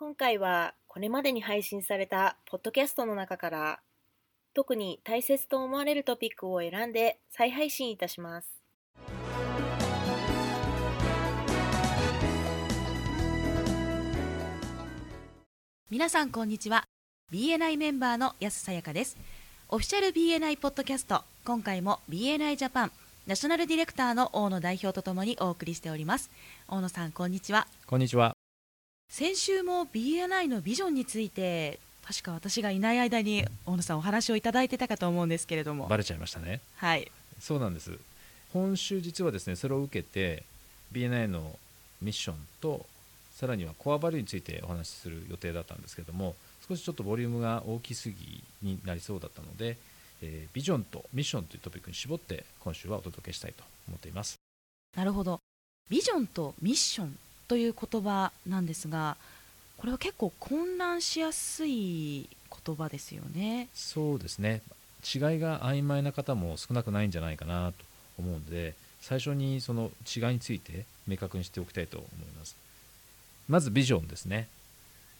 今回はこれまでに配信されたポッドキャストの中から特に大切と思われるトピックを選んで再配信いたします。皆さんこんにちは BNI メンバーの安さやかですオフィシャル BNI ポッドキャスト今回も BNI ジャパンナショナルディレクターの大野代表とともにお送りしております大野さんこんにちはこんにちは。先週も BNI のビジョンについて確か私がいない間に大野さんお話をいただいてたかと思うんですけれどもバレちゃいましたね。はいそうなんです。今週実はですね、それを受けて BNI のミッションとさらにはコアバリューについてお話しする予定だったんですけども、少しちょっとボリュームが大きすぎになりそうだったので、えービジョンとミッションというトピックに絞って今週はお届けしたいと思っています。なるほどビジョンとミッションという言葉なんですがこれは結構混乱しやすい言葉ですよねそうですね。違いが曖昧な方も少なくないんじゃないかなと思うので、最初にその違いについて明確にしておきたいと思います。まずビジョンですね。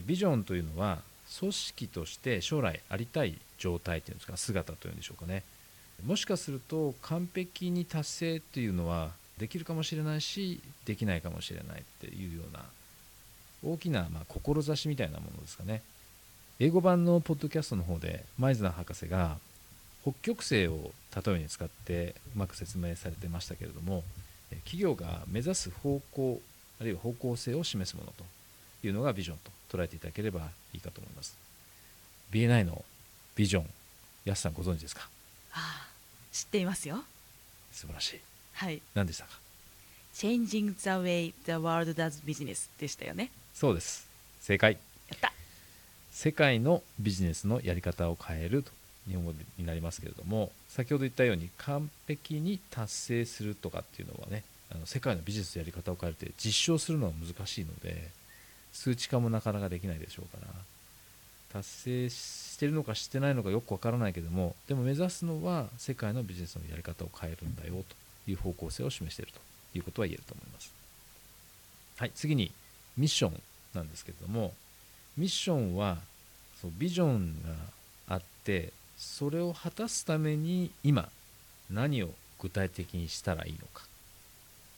ビジョンというのは組織として将来ありたい状態というんですか姿というんでしょうかね。もしかすると完璧に達成というのはできるかもしれないしできないかもしれないっていうような大きなまあ志みたいなものですかね。英語版のポッドキャストの方でマイズナー博士が北極星を例えに使ってうまく説明されてましたけれどもえ企業が目指す方向あるいは方向性を示すものというのがビジョンと捉えていただければいいかと思います。BNI のビジョン安さんご存知ですか？ああ知っていますよ。素晴らしいはい。何でしたか？Changing the way the world does business でしたよね。そうです。正解。やった。世界のビジネスのやり方を変えると日本語になりますけれども先ほど言ったように完璧に達成するとかっていうのはねあの世界のビジネスのやり方を変えて実証するのは難しいので数値化もなかなかできないでしょうから達成してるのかしてないのかよくわからないけどもでも目指すのは世界のビジネスのやり方を変えるんだよという方向性を示しているということは言えると思います。はい次にミッションなんですけれどもミッションはそうビジョンがあってそれを果たすために今何を具体的にしたらいいのか。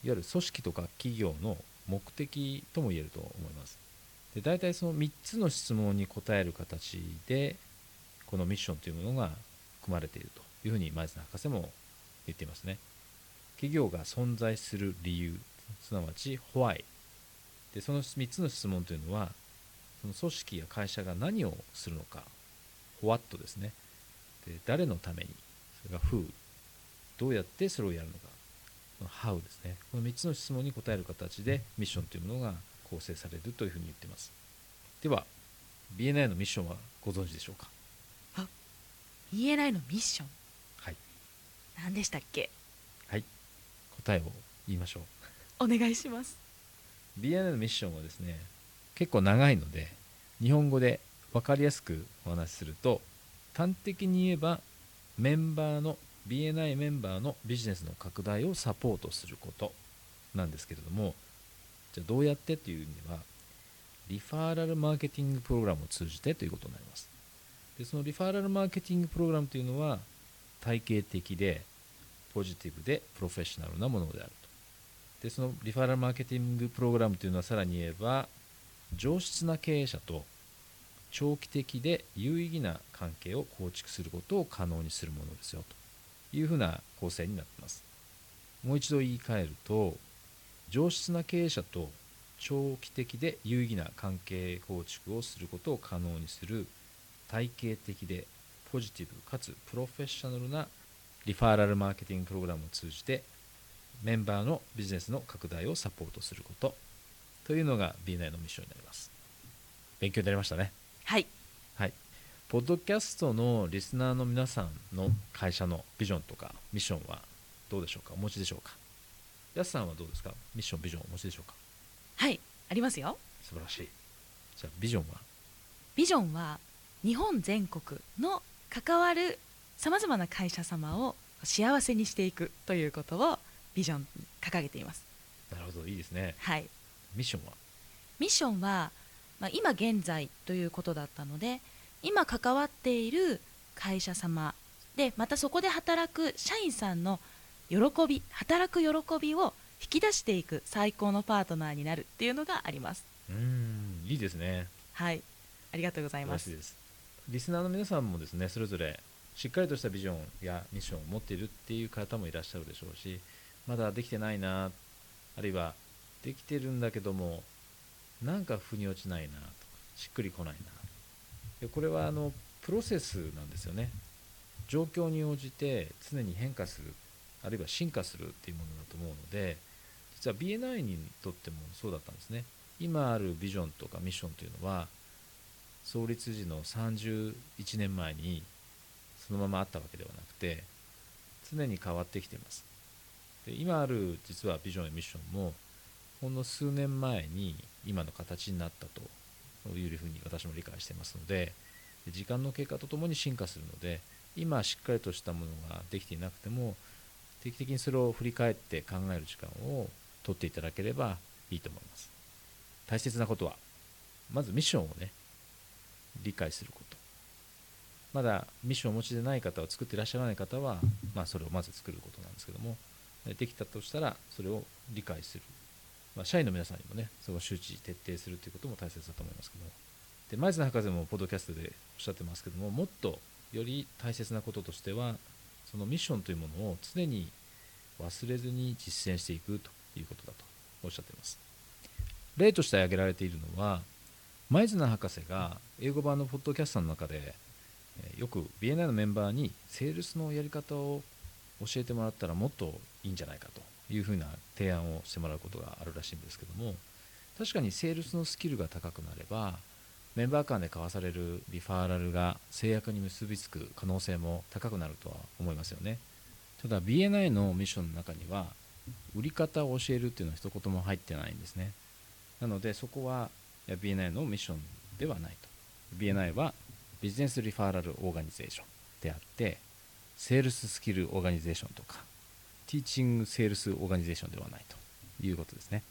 いわゆる組織とか企業の目的とも言えると思います。で大体その3つの質問に答える形でこのミッションというものが組まれているというふうに前津博士も言っていますね。企業が存在する理由すなわち Why でその3つの質問というのはその組織や会社が何をするのか What ですね。で誰のためにそれが Who どうやってそれをやるのかこの How ですね。この3つの質問に答える形でミッションというものが構成されるというふうに言っています。では BNI のミッションはご存知でしょうか？BNI のミッション？はい。何でしたっけ？はい答えを言いましょう。お願いします。BNI のミッションはですね結構長いので日本語で分かりやすくお話しすると端的に言えばメンバーの BNI メンバーのビジネスの拡大をサポートすることなんですけれどもじゃあどうやってという意味ではリファーラルマーケティングプログラムを通じてということになります。でそのリファーラルマーケティングプログラムというのは体系的でポジティブでプロフェッショナルなものであると。でそのリファラルマーケティングプログラムというのはさらに言えば上質な経営者と長期的で有意義な関係を構築することを可能にするものですよと。いうふうな構成になっています。もう一度言い換えると上質な経営者と長期的で有意義な関係構築をすることを可能にする体系的でポジティブかつプロフェッショナルなリファーラルマーケティングプログラムを通じてメンバーのビジネスの拡大をサポートすることというのが B9 のミッションになります。勉強になりましたね。はい。はい。ポッドキャストのリスナーの皆さんの会社のビジョンとかミッションはどうでしょうか？お持ちでしょうか？やすさんはどうですか？ミッションビジョンお持ちでしょうか？はい。ありますよ。素晴らしい。じゃあビジョンは？ビジョンは日本全国の関わるさまざまな会社様を幸せにしていくということをビジョンに掲げています。なるほどいいですね。はい、ミッションは？ミッションはまあ、今現在ということだったので今関わっている会社様でまたそこで働く社員さんの喜び働く喜びを引き出していく最高のパートナーになるっていうのがあります。うんいいですね。はい。ありがとうございます。リスナーの皆さんもですねそれぞれしっかりとしたビジョンやミッションを持っているっていう方もいらっしゃるでしょうしまだできてないなあるいはできてるんだけどもなんか腑に落ちないなとかしっくりこないな。でこれはあのプロセスなんですよね。状況に応じて常に変化するあるいは進化するっていうものだと思うので実は BNI にとってもそうだったんですね。今あるビジョンとかミッションというのは創立時の31年前にそのままあったわけではなくて常に変わってきています。で今ある実はビジョンやミッションもほんの数年前に今の形になったというふうに私も理解していますので時間の経過とともに進化するので今しっかりとしたものができていなくても定期的にそれを振り返って考える時間を取っていただければいいと思います。大切なことはまずミッションをね理解すること。まだミッションをお持ちでない方を作っていらっしゃらない方は、まあ、それをまず作ることなんですけどもできたとしたらそれを理解する、まあ、社員の皆さんにもねその周知徹底するということも大切だと思いますけども。で前津博士もポッドキャストでおっしゃってますけどももっとより大切なこととしてはそのミッションというものを常に忘れずに実践していくということだとおっしゃっています。例として挙げられているのは前津博士が英語版のポッドキャストの中でよく BNI のメンバーにセールスのやり方を教えてもらったらもっといいんじゃないかというふうな提案をしてもらうことがあるらしいんですけども確かにセールスのスキルが高くなればメンバー間で交わされるリファーラルが制約に結びつく可能性も高くなるとは思いますよね。ただ BNI のミッションの中には売り方を教えるっていうのは一言も入ってないんですね。なのでそこは BNI のミッションではないと。BNI は business referral organization であって sales skill organization とか teaching sales organization ではないと。いうことですね。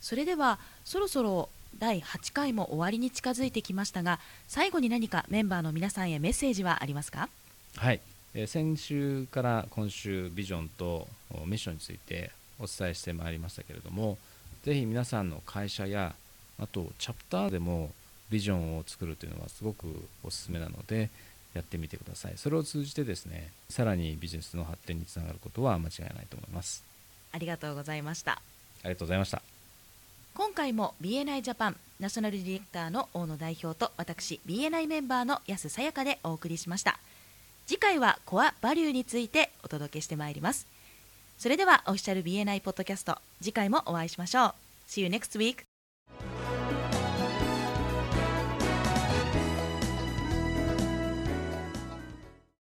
それではそろそろ第8回も終わりに近づいてきましたが最後に何かメンバーの皆さんへメッセージはありますか？はい、えー、先週から今週ビジョンとミッションについてお伝えしてまいりましたけれどもぜひ皆さんの会社やあとチャプターでもビジョンを作るというのはすごくおすすめなのでやってみてください。それを通じてですねさらにビジネスの発展につながることは間違いないと思います。ありがとうございました。ありがとうございました。今回も BNI ジャパンナショナルディレクターの大野代表と私 BNI メンバーの安さやかでお送りしました。次回はコアバリューについてお届けしてまいります。それではオフィシャル BNI ポッドキャスト次回もお会いしましょう。See you next week